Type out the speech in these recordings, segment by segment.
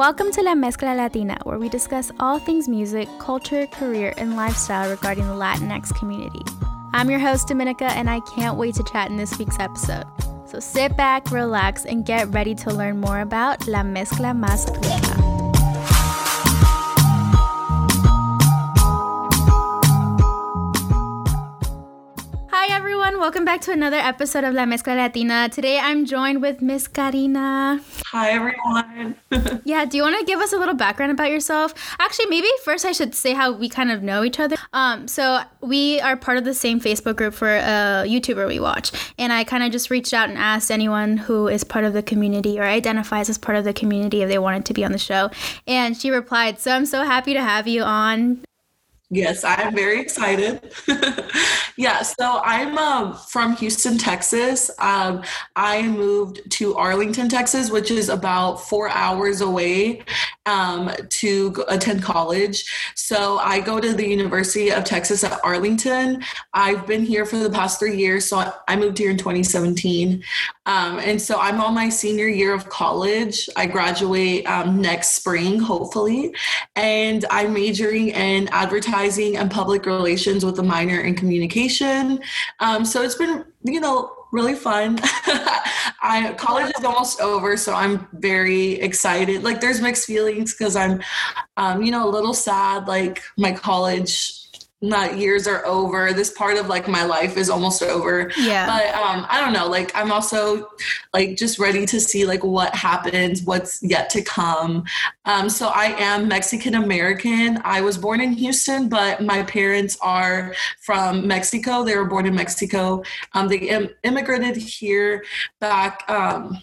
Welcome to La Mezcla Latina, where we discuss all things music, culture, career, and lifestyle regarding the Latinx community. I'm your host, Dominica, and I can't wait to chat in this week's episode. So sit back, relax, and get ready to learn more about La Mezcla Más Rica. Welcome back to another episode of La Mezcla Latina. Today I'm joined with Miss Karina. Hi, everyone. yeah, do you want to give us a little background about yourself? Actually, maybe first I should say how we kind of know each other. Um, so we are part of the same Facebook group for a YouTuber we watch, and I kind of just reached out and asked anyone who is part of the community or identifies as part of the community if they wanted to be on the show, and she replied. So I'm so happy to have you on. Yes, I'm very excited. yeah, so I'm um, from Houston, Texas. Um, I moved to Arlington, Texas, which is about four hours away um, to attend college. So I go to the University of Texas at Arlington. I've been here for the past three years. So I moved here in 2017. Um, and so I'm on my senior year of college. I graduate um, next spring, hopefully. And I'm majoring in advertising and public relations with a minor in communication. Um, so it's been, you know, really fun. I college is almost over, so I'm very excited. Like there's mixed feelings because I'm, um, you know, a little sad. Like my college not years are over. This part of like my life is almost over. Yeah. But um i don't know like i'm also like just ready to see like what happens what's yet to come. Um so i am mexican american i was born in houston but my parents are from mexico. They were born in mexico. Um they Im- immigrated here back um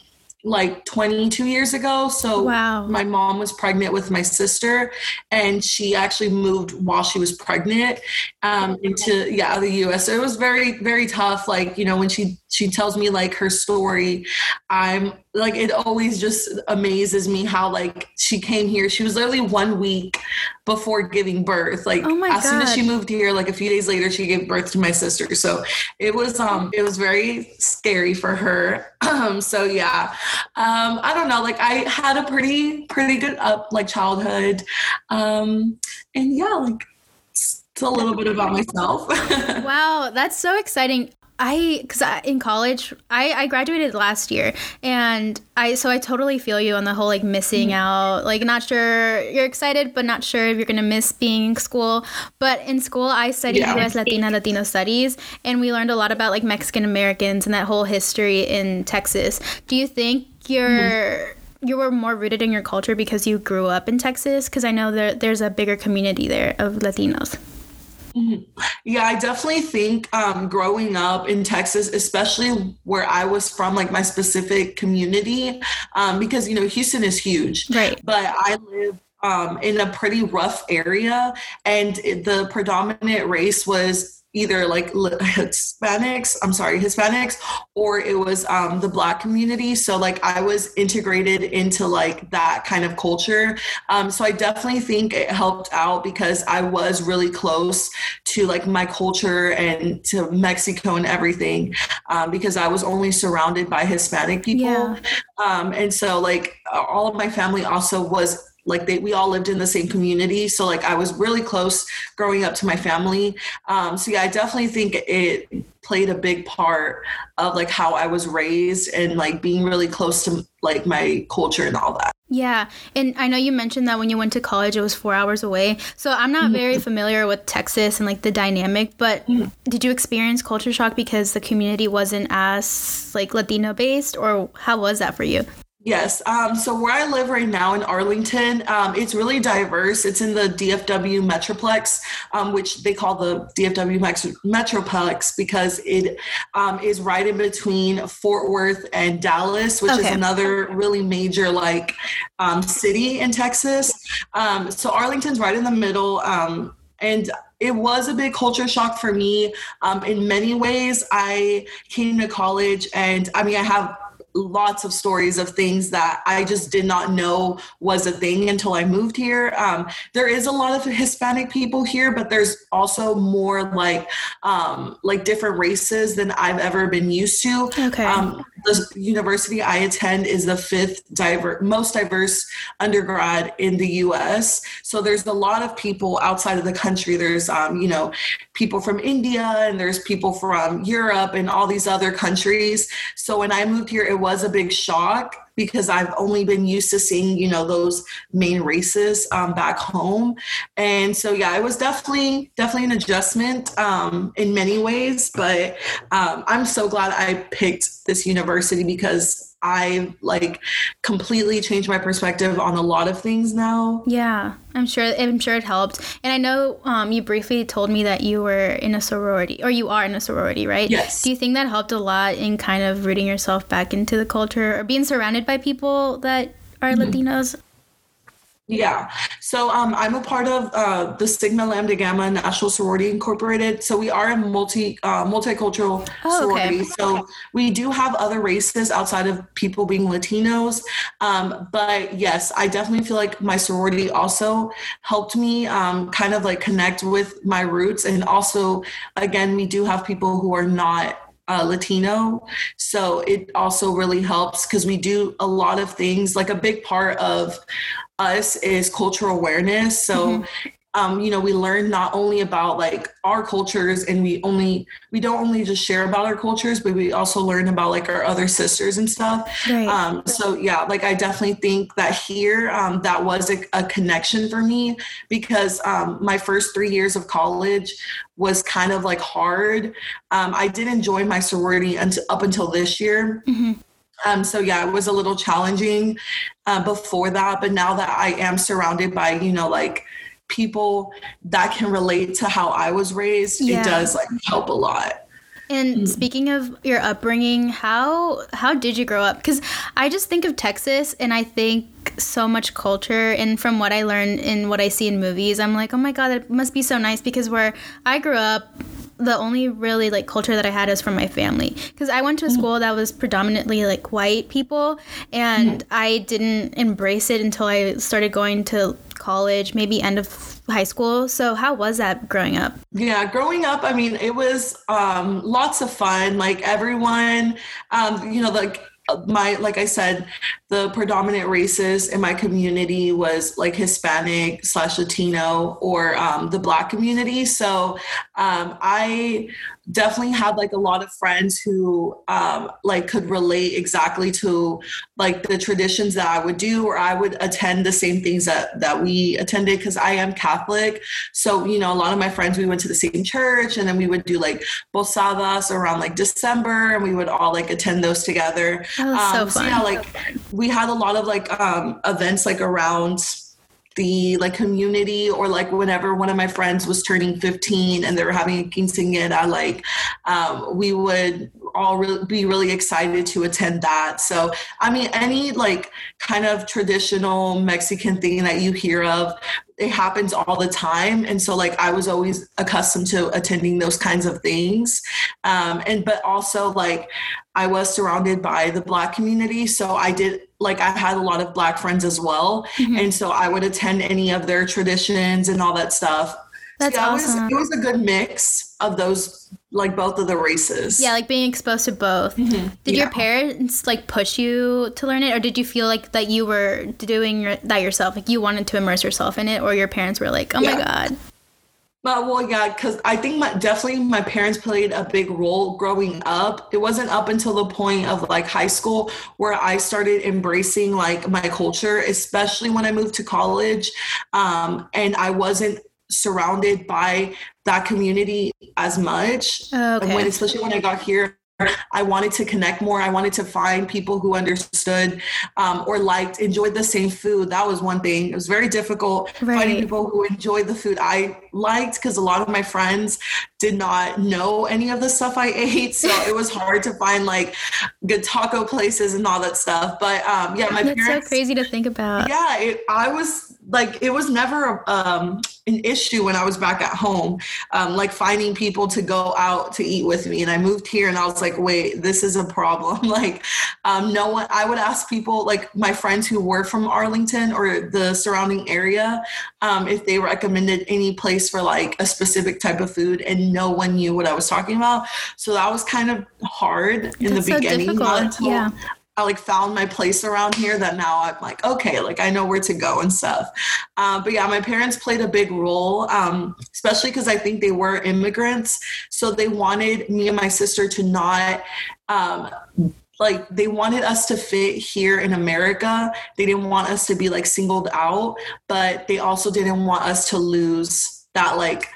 like 22 years ago. So wow. my mom was pregnant with my sister, and she actually moved while she was pregnant um, into yeah the U.S. So it was very very tough. Like you know when she she tells me like her story, I'm like it always just amazes me how like she came here. She was literally one week before giving birth. Like oh as God. soon as she moved here, like a few days later, she gave birth to my sister. So it was um it was very scary for her. Um so yeah. Um I don't know, like I had a pretty pretty good up like childhood. Um and yeah, like it's a little bit about myself. wow, that's so exciting. I because in college I I graduated last year and I so I totally feel you on the whole like missing mm-hmm. out like not sure you're excited but not sure if you're gonna miss being in school but in school I studied yeah. U.S. Latina Latino studies and we learned a lot about like Mexican Americans and that whole history in Texas. Do you think you're mm-hmm you were more rooted in your culture because you grew up in Texas? Because I know there, there's a bigger community there of Latinos. Yeah, I definitely think um, growing up in Texas, especially where I was from, like my specific community, um, because you know Houston is huge, right? But I live um, in a pretty rough area, and the predominant race was either like Hispanics, I'm sorry, Hispanics, or it was um, the Black community. So like I was integrated into like that kind of culture. Um, so I definitely think it helped out because I was really close to like my culture and to Mexico and everything um, because I was only surrounded by Hispanic people. Yeah. Um, and so like all of my family also was like they we all lived in the same community. So like i was really close growing up to my family. Um, so yeah i definitely think it played a big part of like how i was raised and like being really close to like my culture and all that. Yeah and i know you mentioned that when you went to college it was four hours away. So i'm not very mm-hmm. familiar with texas and like the dynamic but mm-hmm. did you experience culture shock because the community wasn't as like latino based or how was that for you Yes. Um, so where I live right now in Arlington, um, it's really diverse. It's in the DFW Metroplex, um, which they call the DFW Metroplex because it um, is right in between Fort Worth and Dallas, which okay. is another really major like um, city in Texas. Um, so Arlington's right in the middle. Um and it was a big culture shock for me um, in many ways. I came to college, and I mean, I have lots of stories of things that I just did not know was a thing until I moved here. Um, there is a lot of Hispanic people here, but there's also more like um, like different races than I've ever been used to. Okay. Um, the university I attend is the fifth diver- most diverse undergrad in the U.S. So there's a lot of people outside of the country. There's, um, you know, people from India and there's people from Europe and all these other countries. So when I moved here, it was a big shock because I've only been used to seeing, you know, those main races um, back home. And so, yeah, it was definitely, definitely an adjustment um, in many ways, but um, I'm so glad I picked this university because I like completely changed my perspective on a lot of things now. Yeah, I'm sure. I'm sure it helped. And I know um, you briefly told me that you were in a sorority, or you are in a sorority, right? Yes. Do you think that helped a lot in kind of rooting yourself back into the culture, or being surrounded by people that are mm-hmm. Latinos? Yeah. So um, I'm a part of uh, the Sigma Lambda Gamma National Sorority Incorporated. So we are a multi uh, multicultural oh, sorority. Okay. So we do have other races outside of people being Latinos. Um, but yes, I definitely feel like my sorority also helped me um, kind of like connect with my roots. And also, again, we do have people who are not uh, Latino. So it also really helps because we do a lot of things. Like a big part of us is cultural awareness. So mm-hmm um, you know we learn not only about like our cultures and we only we don't only just share about our cultures but we also learn about like our other sisters and stuff right. um, so yeah like i definitely think that here um, that was a, a, connection for me because um, my first three years of college was kind of like hard um, i did enjoy my sorority until up until this year mm-hmm. Um, so yeah, it was a little challenging uh, before that, but now that I am surrounded by you know like people that can relate to how I was raised, yeah. it does like help a lot. And mm. speaking of your upbringing, how how did you grow up? Because I just think of Texas, and I think so much culture. And from what I learned and what I see in movies, I'm like, oh my god, it must be so nice. Because where I grew up, the only really like culture that I had is from my family because I went to a mm-hmm. school that was predominantly like white people and mm-hmm. I didn't embrace it until I started going to college, maybe end of high school. So how was that growing up? Yeah, growing up, I mean, it was um, lots of fun. Like everyone, um, you know, like my like i said the predominant races in my community was like hispanic slash latino or um, the black community so um, i definitely had like a lot of friends who um, like could relate exactly to like the traditions that I would do or I would attend the same things that that we attended because I am Catholic. So you know a lot of my friends we went to the same church and then we would do like posadas around like December and we would all like attend those together. That was um, so fun. So, yeah, like we had a lot of like um, events like around the like community or like whenever one of my friends was turning 15 and they were having a quinceañera like um, we would all really be really excited to attend that. So i mean any like kind of traditional mexican thing that you hear of it happens all the time. And so like i was always accustomed to attending those kinds of things. Um, and but also like i was surrounded by the black community. So i did like i had a lot of black friends as well mm-hmm. and so i would attend any of their traditions and all that stuff that's yeah, awesome. It was, it was, a good mix of those, like both of the races. Yeah, like being exposed to both. Mm-hmm. Did yeah. your parents like push you to learn it, or did you feel like that you were doing that yourself? Like you wanted to immerse yourself in it, or your parents were like, "Oh yeah. my god." But well, yeah, because I think my, definitely my parents played a big role growing up. It wasn't up until the point of like high school where I started embracing like my culture, especially when I moved to college, um, and I wasn't surrounded by that community as much. Okay. When, especially when I got here, I wanted to connect more. I wanted to find people who understood um, or liked, enjoyed the same food. That was one thing. It was very difficult right. finding people who enjoyed the food I liked because a lot of my friends did not know any of the stuff I ate. So it was hard to find like good taco places and all that stuff. But um, yeah, my That's parents. so crazy to think about. Yeah, it, I was like, it was never um, an issue when I was back at home, um, like finding people to go out to eat with me. And I moved here and I was like, wait, this is a problem. like, um, no one, I would ask people, like my friends who were from Arlington or the surrounding area, um, if they recommended any place for like a specific type of food, and no one knew what I was talking about. So that was kind of hard in That's the beginning. So yeah. I like found my place around here that now I'm like, okay, like I know where to go and stuff. Uh, but yeah, my parents played a big role, um, especially because I think they were immigrants. So they wanted me and my sister to not. Um, like they wanted us to fit here in America. They didn't want us to be like singled out, but they also didn't want us to lose that like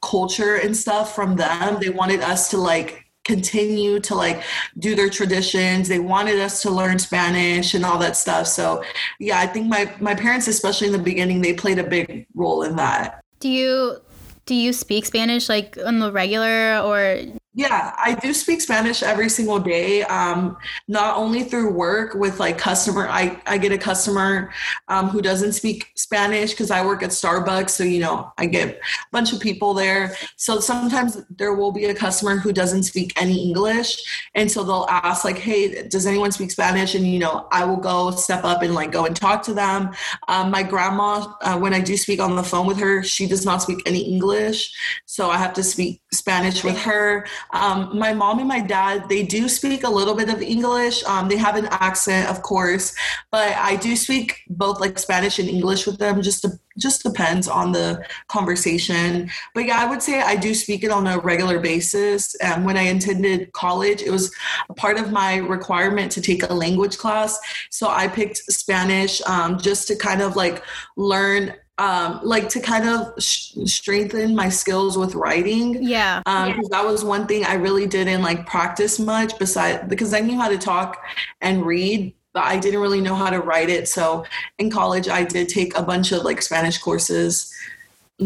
culture and stuff from them. They wanted us to like continue to like do their traditions. They wanted us to learn spanish and all that stuff. So yeah i think my my parents especially in the beginning they played a big role in that. Do you do you speak spanish like on the regular or yeah, I do speak Spanish every single day. Um, not only through work with like customer, I, I get a customer um, who doesn't speak Spanish because I work at Starbucks. So, you know, I get a bunch of people there. So sometimes there will be a customer who doesn't speak any English. And so they'll ask, like, hey, does anyone speak Spanish? And, you know, I will go step up and like go and talk to them. Um, my grandma, uh, when I do speak on the phone with her, she does not speak any English. So I have to speak Spanish with her. Um, my mom and my dad, they do speak a little bit of English. Um, they have an accent, of course, but I do speak both like Spanish and English with them. Just to, just depends on the conversation. But yeah, I would say I do speak it on a regular basis. And when I attended college, it was a part of my requirement to take a language class. So I picked Spanish um, just to kind of like learn um, like to kind of sh- strengthen my skills with writing. Yeah. Um, yeah. that was one thing I really didn't like practice much besides because I knew how to talk and read, but I didn't really know how to write it. So in college, I did take a bunch of like Spanish courses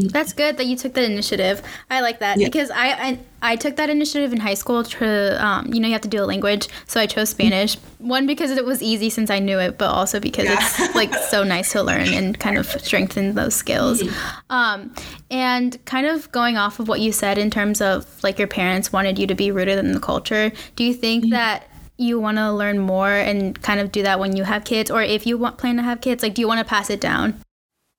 that's good that you took that initiative. I like that yeah. because I, I, I took that initiative in high school to um, you know you have to do a language, so I chose Spanish. One because it was easy since I knew it, but also because yeah. it's like so nice to learn and kind of strengthen those skills. Mm-hmm. Um, and kind of going off of what you said in terms of like your parents wanted you to be rooted in the culture. Do you think mm-hmm. that you want to learn more and kind of do that when you have kids, or if you want plan to have kids, like do you want to pass it down?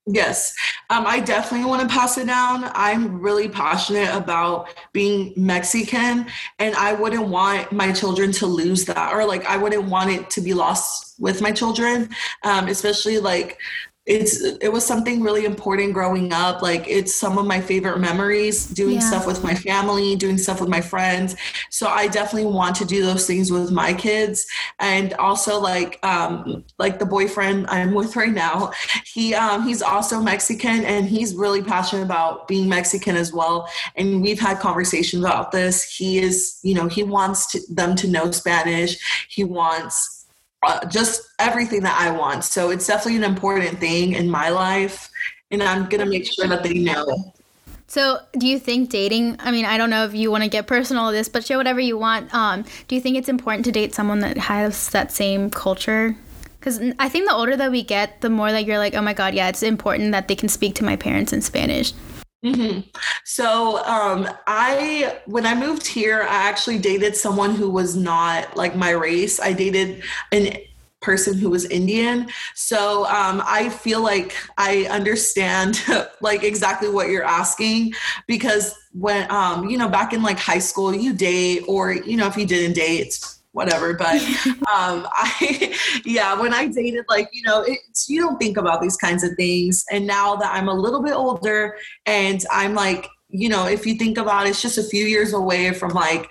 Yes, um, I definitely want to pass it down. I'm really passionate about being Mexican, and I wouldn't want my children to lose that, or like I wouldn't want it to be lost with my children, um, especially like it's it was something really important growing up. Like it's some of my favorite memories doing yeah. stuff with my family doing stuff with my friends. So i definitely want to do those things with my kids. And also like um like the boyfriend i'm with right now he um he's also mexican and he's really passionate about being mexican as well. And we've had conversations about this. He is you know he wants to, them to know spanish. He wants uh, just everything that I want. So it's definitely an important thing in my life, and I'm gonna make sure that they know. So, do you think dating? I mean, I don't know if you want to get personal with this, but share whatever you want. Um, do you think it's important to date someone that has that same culture? Because I think the older that we get, the more that you're like, oh my god, yeah, it's important that they can speak to my parents in Spanish. Mm-hmm. So um, I, when I moved here, I actually dated someone who was not like my race. I dated an person who was Indian. So um, I feel like I understand like exactly what you're asking because when um, you know back in like high school, you date or you know if you didn't date, whatever. But um, I, yeah, when I dated, like, you know, it's, you don't think about these kinds of things. And now that I'm a little bit older and I'm like, you know, if you think about it, it's just a few years away from like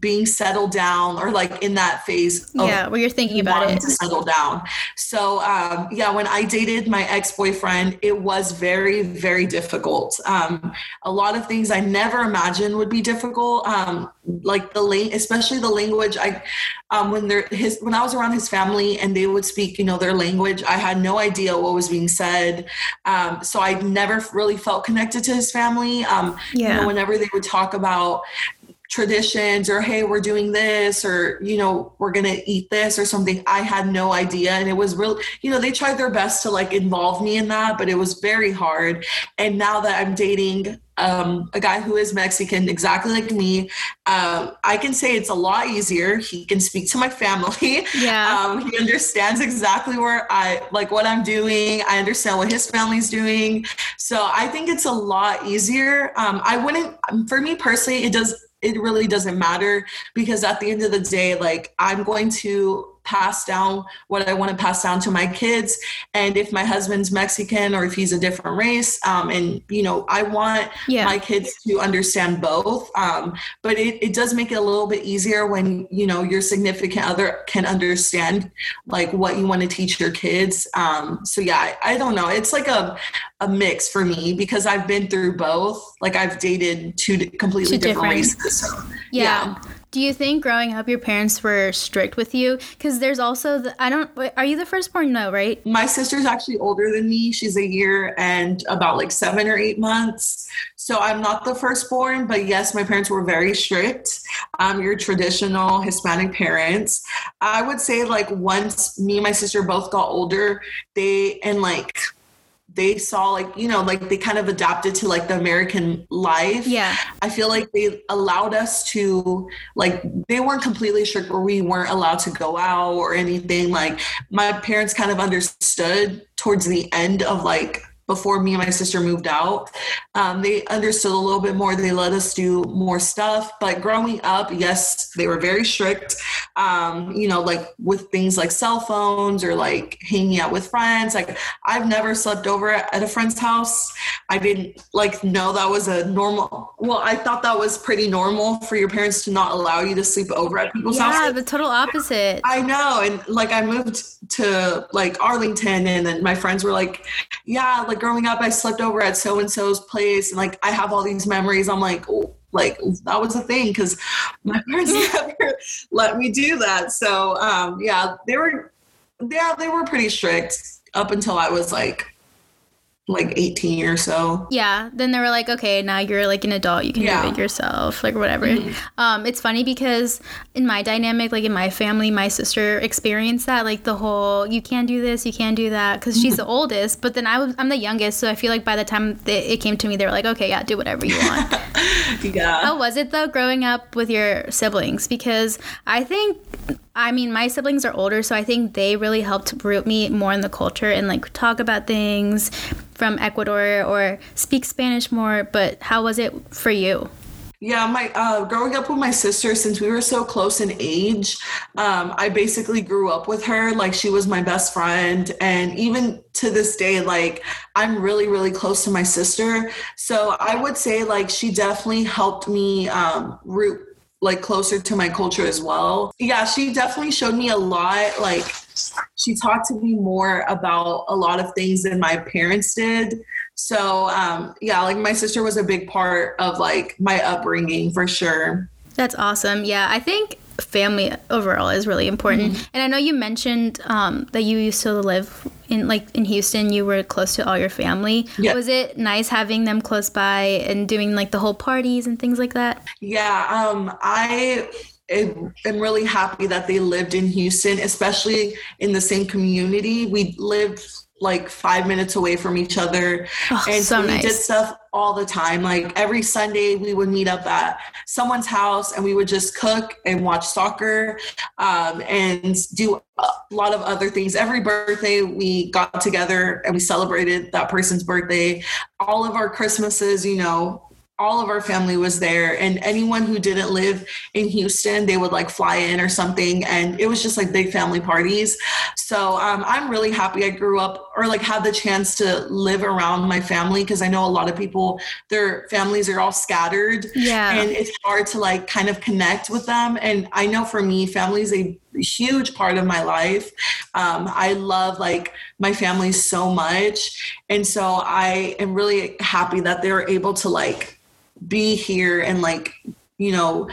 being settled down or like in that phase yeah where you're thinking about it. to settle down. So um, yeah when i dated my ex-boyfriend it was very very difficult. Um, a lot of things i never imagined would be difficult. Um, like the late especially the language i um, when they're his when i was around his family and they would speak you know their language i had no idea what was being said. Um, so i never really felt connected to his family. Um, yeah. you know whenever they would talk about traditions or hey we're doing this or you know we're gonna eat this or something i had no idea and it was real you know they tried their best to like involve me in that but it was very hard and now that i'm dating um, a guy who is Mexican, exactly like me. Um, I can say it's a lot easier. He can speak to my family. Yeah. Um, he understands exactly where I like what I'm doing. I understand what his family's doing. So I think it's a lot easier. Um, I wouldn't, for me personally, it does it really doesn't matter because at the end of the day like i'm going to pass down what I want to pass down to my kids. And if my husband's Mexican or if he's a different race, um, and you know, I want yeah. my kids to understand both. Um, but it, it does make it a little bit easier when you know your significant other can understand like what you want to teach your kids. Um, so yeah, I, I don't know. It's like a a mix for me because I've been through both. Like I've dated two completely two different, different, races. So, yeah. yeah. Do you think growing up your parents were strict with you? Because there's also the I don't. Are you the firstborn? No, right? My sister's actually older than me. She's a year and about like seven or eight months. So I'm not the firstborn, but yes, my parents were very strict. Um, your traditional Hispanic parents. I would say like once me and my sister both got older, they and like they saw like you know like they kind of adapted to like the american life. Yeah. I feel like they allowed us to like they weren't completely strict where we weren't allowed to go out or anything. Like my parents kind of understood towards the end of like before me and my sister moved out. Um, they understood a little bit more. They let us do more stuff. But growing up, yes, they were very strict. Um, you know, like with things like cell phones or like hanging out with friends. Like I've never slept over at a friend's house. I didn't like know that was a normal. Well, I thought that was pretty normal for your parents to not allow you to sleep over at people's yeah, houses. Yeah, the total opposite. I know, and like I moved to like Arlington, and then my friends were like, "Yeah, like growing up, I slept over at so and so's place, and like I have all these memories. I'm like, oh, like that was a thing because my parents never let me do that. So um, yeah, they were, yeah, they were pretty strict up until I was like like 18 or so. Yeah. Then they were like, okay, now you're like an adult. You can yeah. do it yourself, like whatever. Mm-hmm. Um, it's funny because in my dynamic, like in my family, my sister experienced that, like the whole, you can't do this, you can't do that, because she's the oldest. But then I was, I'm the youngest, so I feel like by the time it came to me, they were like, okay, yeah, do whatever you want. yeah. How was it though, growing up with your siblings? Because I think I mean, my siblings are older, so I think they really helped root me more in the culture and like talk about things from Ecuador or speak Spanish more. But how was it for you? Yeah, my uh, growing up with my sister, since we were so close in age, um, I basically grew up with her. Like she was my best friend, and even to this day, like I'm really, really close to my sister. So I would say, like, she definitely helped me um, root like closer to my culture as well. Yeah, she definitely showed me a lot. Like she talked to me more about a lot of things than my parents did. So um yeah, like my sister was a big part of like my upbringing for sure. That's awesome. Yeah, I think family overall is really important. Mm-hmm. And I know you mentioned um, that you used to live in like in Houston. You were close to all your family. Yeah. Was it nice having them close by and doing like the whole parties and things like that? Yeah. Um, I am really happy that they lived in Houston, especially in the same community. We lived like five minutes away from each other. Oh, and so, we nice. did stuff all the time. Like every Sunday, we would meet up at someone's house and we would just cook and watch soccer um, and do a lot of other things. Every birthday, we got together and we celebrated that person's birthday. All of our Christmases, you know, all of our family was there and anyone who didn't live in houston they would like fly in or something and it was just like big family parties so um, i'm really happy i grew up or like had the chance to live around my family because i know a lot of people their families are all scattered. Yeah. And it's hard to like kind of connect with them. And i know for me family is a huge part of my life. Um, i love like my family so much. And so i am really happy that they were able to like be here and like you know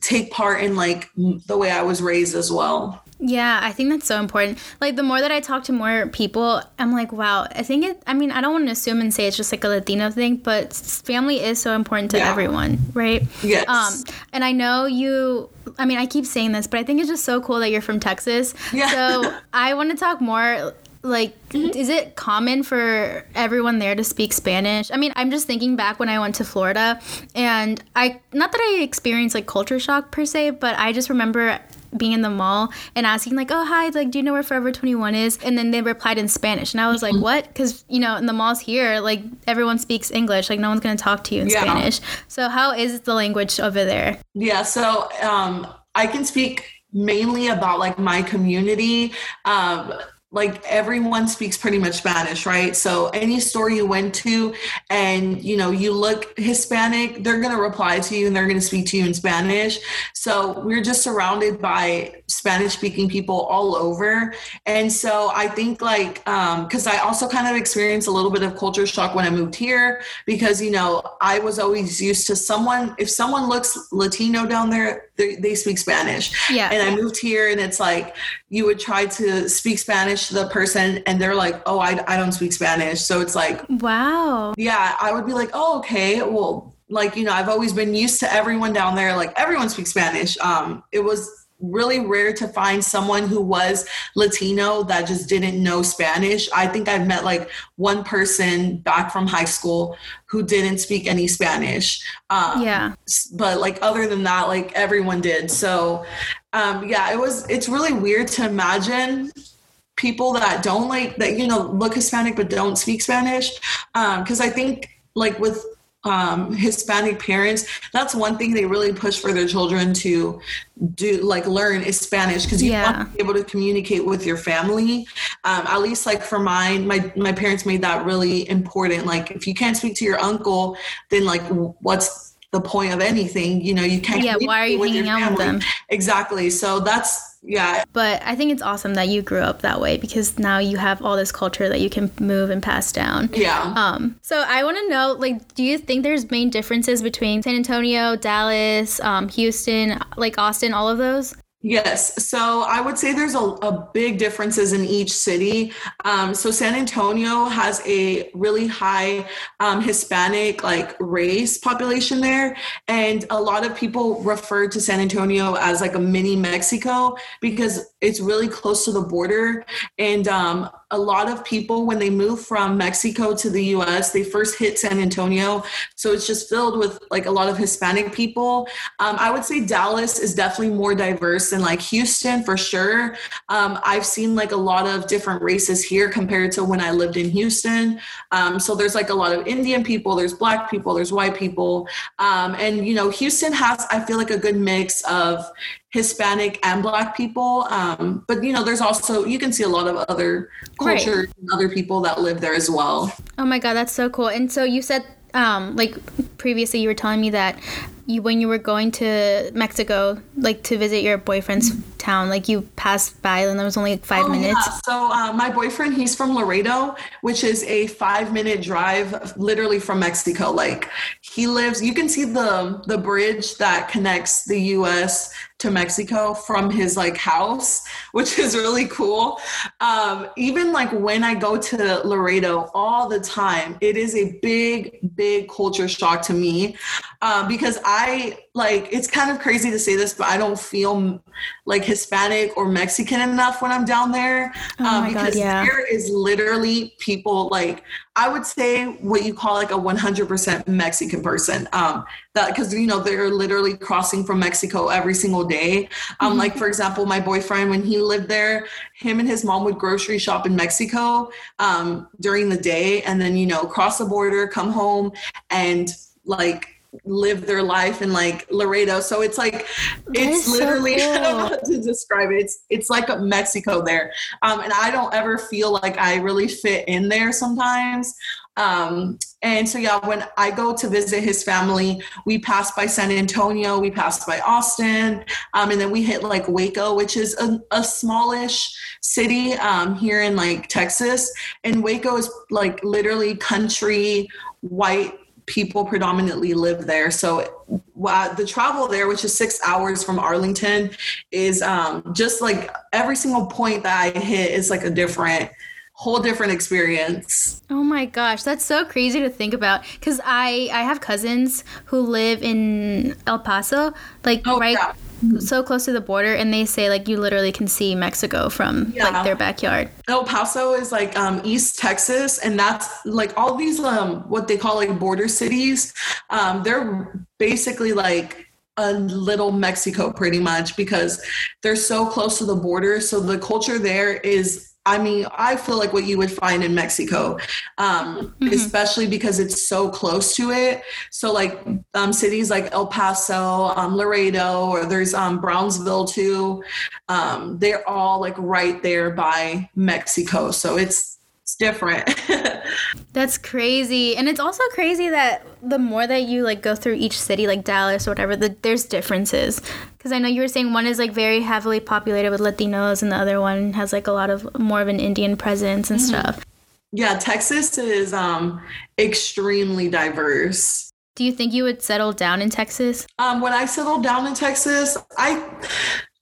take part in like the way i was raised as well Yeah, I think that's so important. Like the more that I talk to more people, I'm like, wow, I think it I mean, I don't want to assume and say it's just like a Latino thing, but family is so important to yeah. everyone, right? Yes. Um and I know you I mean, I keep saying this, but I think it's just so cool that you're from Texas. Yeah. So, I want to talk more like mm-hmm. is it common for everyone there to speak spanish i mean i'm just thinking back when i went to florida and i not that i experienced like culture shock per se but i just remember being in the mall and asking like, "Oh hi, like do you know where Forever 21 is?" And then they replied in Spanish, and I was like, mm-hmm. "What?" Because you know in the malls here, like everyone speaks English, like no one's gonna talk to you in yeah. Spanish. So how is the language over there? Yeah, so um, I can speak mainly about like my community. Um, like everyone speaks pretty much Spanish, right? So any store you went to and you know you look Hispanic, they're going to reply to you and they're going to speak to you in Spanish. So we're just surrounded by Spanish speaking people all over. And so I think like um cuz I also kind of experienced a little bit of culture shock when I moved here because you know, I was always used to someone if someone looks Latino down there, they, they speak Spanish. Yeah. And I moved here and it's like you would try to speak Spanish to the person and they're like, oh, I, I don't speak Spanish. So it's like, wow. Yeah, I would be like, oh, okay, well, like, you know, I've always been used to everyone down there. Like, everyone speaks Spanish. Um, it was really rare to find someone who was Latino that just didn't know Spanish. I think I've met like one person back from high school who didn't speak any Spanish. Um, yeah. But like other than that, like everyone did. So um, yeah, it was. It's really weird to imagine people that don't like that you know look Hispanic but don't speak Spanish because um, I think like with um, Hispanic parents, that's one thing they really push for their children to do, like learn is Spanish because you yeah. want to be able to communicate with your family. Um, at least, like for mine, my my parents made that really important. Like, if you can't speak to your uncle, then like, what's the point of anything? You know, you can't. Yeah, why are you hanging out with them? Exactly. So that's yeah. But I think it's awesome that you grew up that way because now you have all this culture that you can move and pass down. Yeah. Um. So I want to know, like, do you think there's main differences between San Antonio, Dallas, um, Houston, like Austin, all of those? Yes. So I would say there's a, a big differences in each city. Um, so San Antonio has a really high um, Hispanic like race population there. And a lot of people refer to San Antonio as like a mini Mexico because it's really close to the border. And um, a lot of people when they move from Mexico to the US, they first hit San Antonio. So it's just filled with like a lot of Hispanic people. Um, I would say Dallas is definitely more diverse than like Houston for sure. Um, I've seen like a lot of different races here compared to when I lived in Houston. Um, so there's like a lot of Indian people, there's black people, there's white people. Um, and you know, Houston has, I feel like a good mix of Hispanic and Black people. Um, but you know, there's also you can see a lot of other culture right. and other people that live there as well. Oh my god, that's so cool! And so you said, um, like previously, you were telling me that you when you were going to Mexico, like to visit your boyfriend's town, like you passed by and there was only like five oh, minutes. Yeah. So uh, my boyfriend, he's from Laredo, which is a five minute drive, literally from Mexico. Like he lives, you can see the the bridge that connects the U.S. to Mexico from his like house, which is really cool. Um, even like when I go to Laredo all the time, it is a big, big culture shock to me uh, because I like it's kind of crazy to say this, but I don't feel like Hispanic or Mexican enough when I'm down there oh uh, because God, yeah. there is literally people like I would say what you call like a 100% Mexican person. Um, that because you know they're literally crossing from Mexico every single day. Um, mm-hmm. like for example, my boyfriend when he lived there, him and his mom would grocery shop in Mexico um, during the day, and then you know cross the border, come home, and like live their life in like Laredo. So it's like that it's literally so cool. I don't know how to describe it. It's it's like a Mexico there. Um, and I don't ever feel like I really fit in there sometimes. Um, and so yeah, when I go to visit his family, we pass by San Antonio, we pass by Austin, um, and then we hit like Waco, which is a, a smallish city um, here in like Texas. And Waco is like literally country white people predominantly live there. So the travel there, which is six hours from Arlington, is um, just like every single point that I hit is like a different whole different experience. Oh my gosh, that's so crazy to think about cuz I I have cousins who live in El Paso, like oh, right yeah so close to the border and they say like you literally can see Mexico from yeah. like their backyard. El Paso is like um, East Texas and that's like all these um what they call like border cities. Um, they're basically like a little Mexico pretty much because they're so close to the border. So the culture there is I mean, I feel like what you would find in Mexico, um, mm-hmm. especially because it's so close to it. So, like um, cities like El Paso, um, Laredo, or there's um, Brownsville too. Um, they're all like right there by Mexico. So it's it's different. That's crazy. And it's also crazy that the more that you like go through each city like Dallas or whatever, the, there's differences. Cuz I know you were saying one is like very heavily populated with Latinos and the other one has like a lot of more of an Indian presence and mm-hmm. stuff. Yeah, Texas is um extremely diverse. Do you think you would settle down in Texas? Um, when I settled down in Texas, I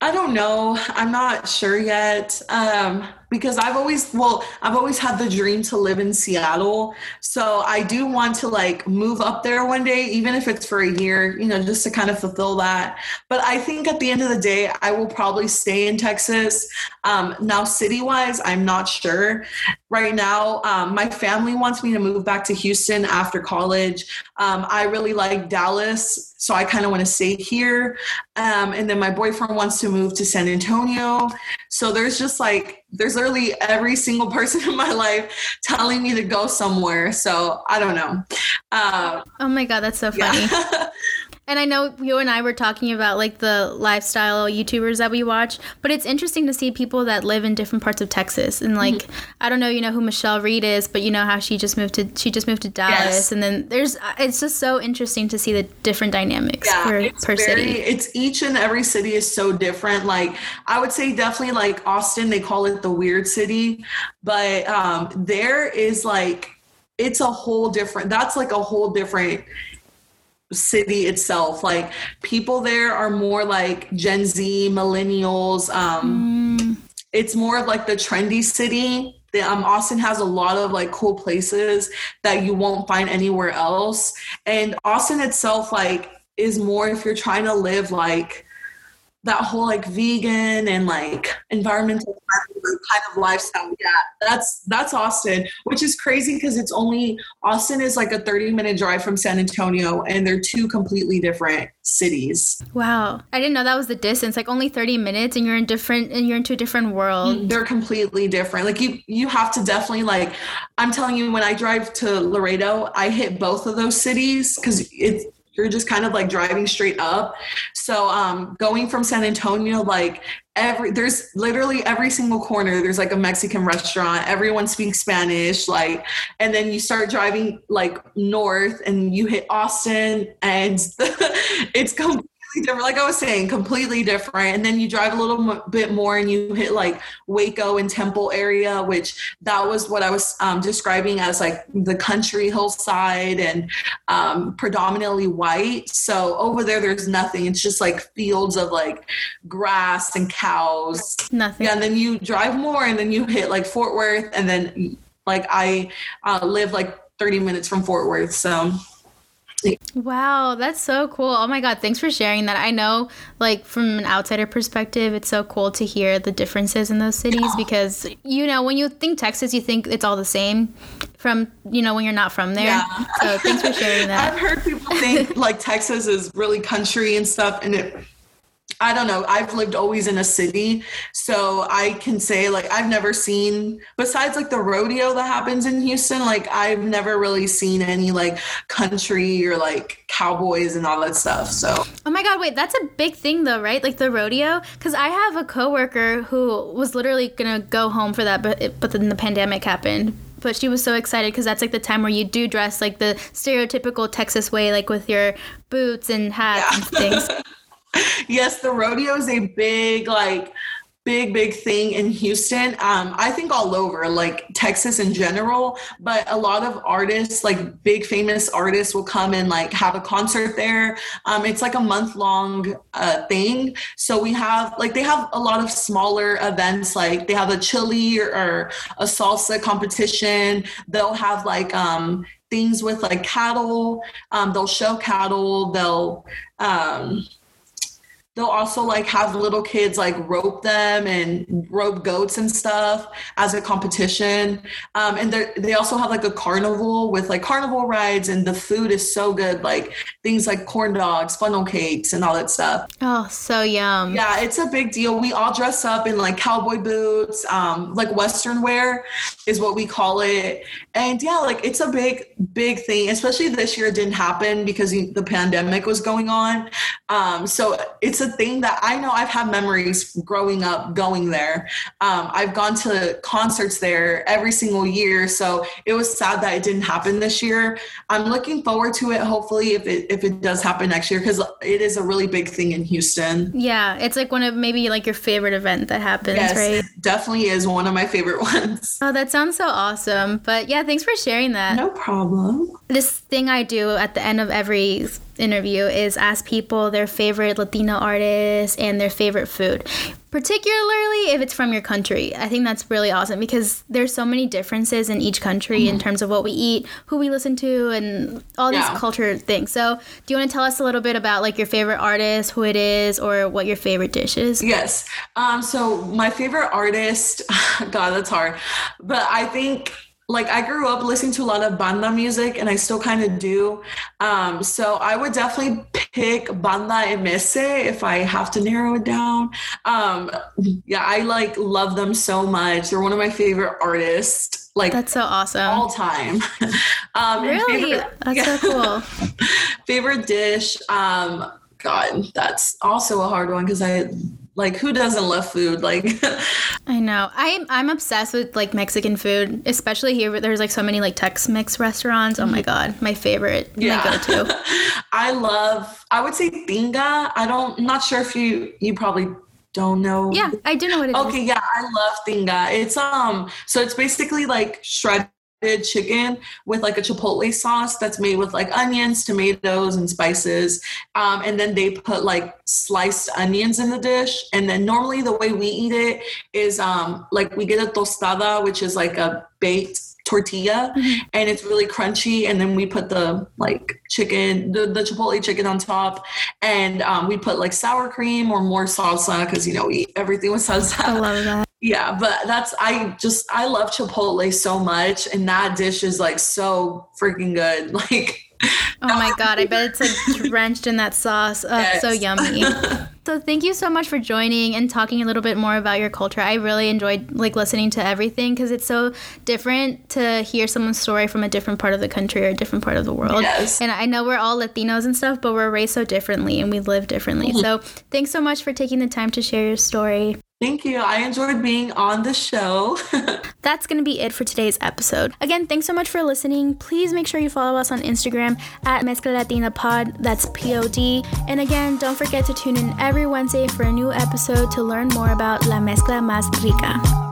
I don't know. I'm not sure yet. Um, because I've always well I've always had the dream to live in Seattle. So I do want to like move up there one day even if it's for a year you know just to kind of fulfill that. But I think at the end of the day I will probably stay in Texas. Um, now city wise I'm not sure. Right now um, my family wants me to move back to Houston after college. Um, I really like Dallas so I kind of want to stay here. Um, and then my boyfriend wants to move to San Antonio so there's just like there's literally every single person in my life telling me to go somewhere. So I don't know. Uh, oh my God, that's so funny. Yeah. And I know you and I were talking about like the lifestyle YouTubers that we watch, but it's interesting to see people that live in different parts of Texas. And like, mm-hmm. I don't know, you know who Michelle Reed is, but you know how she just moved to she just moved to Dallas, yes. and then there's it's just so interesting to see the different dynamics yeah, per, per very, city. It's each and every city is so different. Like I would say definitely like Austin, they call it the weird city, but um, there is like it's a whole different. That's like a whole different city itself. Like people there are more like gen z millennials um mm. it's more of like the trendy city. The, um, austin has a lot of like cool places that you won't find anywhere else. And austin itself like is more if you're trying to live like that whole like vegan and like environmental kind of lifestyle. Yeah, that's that's Austin, which is crazy because it's only Austin is like a 30 minute drive from San Antonio and they're two completely different cities. Wow. I didn't know that was the distance. Like only 30 minutes and you're in different and you're into a different world. Mm, they're completely different. Like you you have to definitely like I'm telling you when I drive to Laredo, I hit both of those cities cuz it's you're just kind of like driving straight up. So um, going from San Antonio, like every there's literally every single corner there's like a Mexican restaurant. Everyone speaks Spanish, like, and then you start driving like north and you hit Austin, and it's completely different. Like I was saying, completely different. And then you drive a little m- bit more and you hit like Waco and Temple area, which that was what I was um, describing as like the country hillside and um, predominantly white. So over there, there's nothing. It's just like fields of like grass and cows. Nothing. Yeah, and then you drive more and then you hit like Fort Worth. And then like I uh, live like 30 minutes from Fort Worth. So Wow, that's so cool. Oh my god, thanks for sharing that. I know like from an outsider perspective, it's so cool to hear the differences in those cities because you know, when you think Texas, you think it's all the same from, you know, when you're not from there. Yeah. So thanks for sharing that. I've heard people think like Texas is really country and stuff and it I don't know. I've lived always in a city, so I can say like I've never seen besides like the rodeo that happens in Houston, like I've never really seen any like country or like cowboys and all that stuff. So Oh my god, wait, that's a big thing though, right? Like the rodeo cuz I have a coworker who was literally going to go home for that but it, but then the pandemic happened but she was so excited because that's like the time where you do dress like the stereotypical Texas way, like with your boots and hats yeah. and things. yes, the rodeo is a big like big big thing in houston. Um, i think all over like texas in general but a lot of artists like big famous artists will come and like have a concert there. Um, it's like a month long uh, thing. So we have like they have a lot of smaller events like they have a chili or, or a salsa competition. They'll have like um, things with like cattle. Um, they'll show cattle. They'll um, they'll also like have little kids like rope them and rope goats and stuff as a competition. Um, and they also have like a carnival with like carnival rides and the food is so good like things like corn dogs funnel cakes and all that stuff. Oh so yum. Yeah it's a big deal. We all dress up in like cowboy boots um, like western wear is what we call it. And yeah like it's a big big thing especially this year it didn't happen because the pandemic was going on. Um, so it's a thing that I know I've had memories growing up going there. Um, I've gone to concerts there every single year, so it was sad that it didn't happen this year. I'm looking forward to it. Hopefully, if it if it does happen next year, because it is a really big thing in Houston. Yeah, it's like one of maybe like your favorite event that happens, yes, right? definitely is one of my favorite ones. Oh, that sounds so awesome! But yeah, thanks for sharing that. No problem. This thing I do at the end of every interview is ask people their favorite Latino artists and their favorite food, particularly if it's from your country. I think that's really awesome because there's so many differences in each country mm-hmm. in terms of what we eat, who we listen to, and all these yeah. culture things. So, do you want to tell us a little bit about like your favorite artist, who it is, or what your favorite dish is? Yes. Um, so my favorite artist, God, that's hard, but I think like I grew up listening to a lot of banda music and I still kind of do. Um, so I would definitely pick Banda MS if I have to narrow it down. Um, yeah, I like love them so much. They're one of my favorite artists. Like that's so awesome. All time. um, really? Favorite, that's yeah. so cool. favorite dish. Um, God, that's also a hard one because I like who doesn't love food? Like I know. I'm I'm obsessed with like Mexican food, especially here there's like so many like Tex-Mex restaurants. Oh my god, my favorite. Yeah. My go-to. I love I would say tinga. I don't I'm not sure if you you probably don't know. Yeah, I do know what it okay, is. yeah, I love tinga. It's um so it's basically like shredded chicken with like a chipotle sauce that's made with like onions, tomatoes, and spices. Um, and then they put like sliced onions in the dish. And then normally the way we eat it is um, like we get a tostada, which is like a baked tortilla mm-hmm. and it's really crunchy and then we put the like chicken the, the chipotle chicken on top and um, we put like sour cream or more salsa because you know we eat everything with salsa i love that yeah but that's i just i love chipotle so much and that dish is like so freaking good like oh my god i bet it's like drenched in that sauce oh, yes. so yummy So thank you so much for joining and talking a little bit more about your culture. I really enjoyed like listening to everything because it's so different to hear someone's story from a different part of the country or a different part of the world. Yes. And I know we're all Latinos and stuff, but we're raised so differently and we live differently. Mm-hmm. So thanks so much for taking the time to share your story. Thank you. I enjoyed being on the show. That's going to be it for today's episode. Again, thanks so much for listening. Please make sure you follow us on Instagram at Mezcla Latina Pod. That's P O D. And again, don't forget to tune in every Wednesday for a new episode to learn more about La Mezcla Más Rica.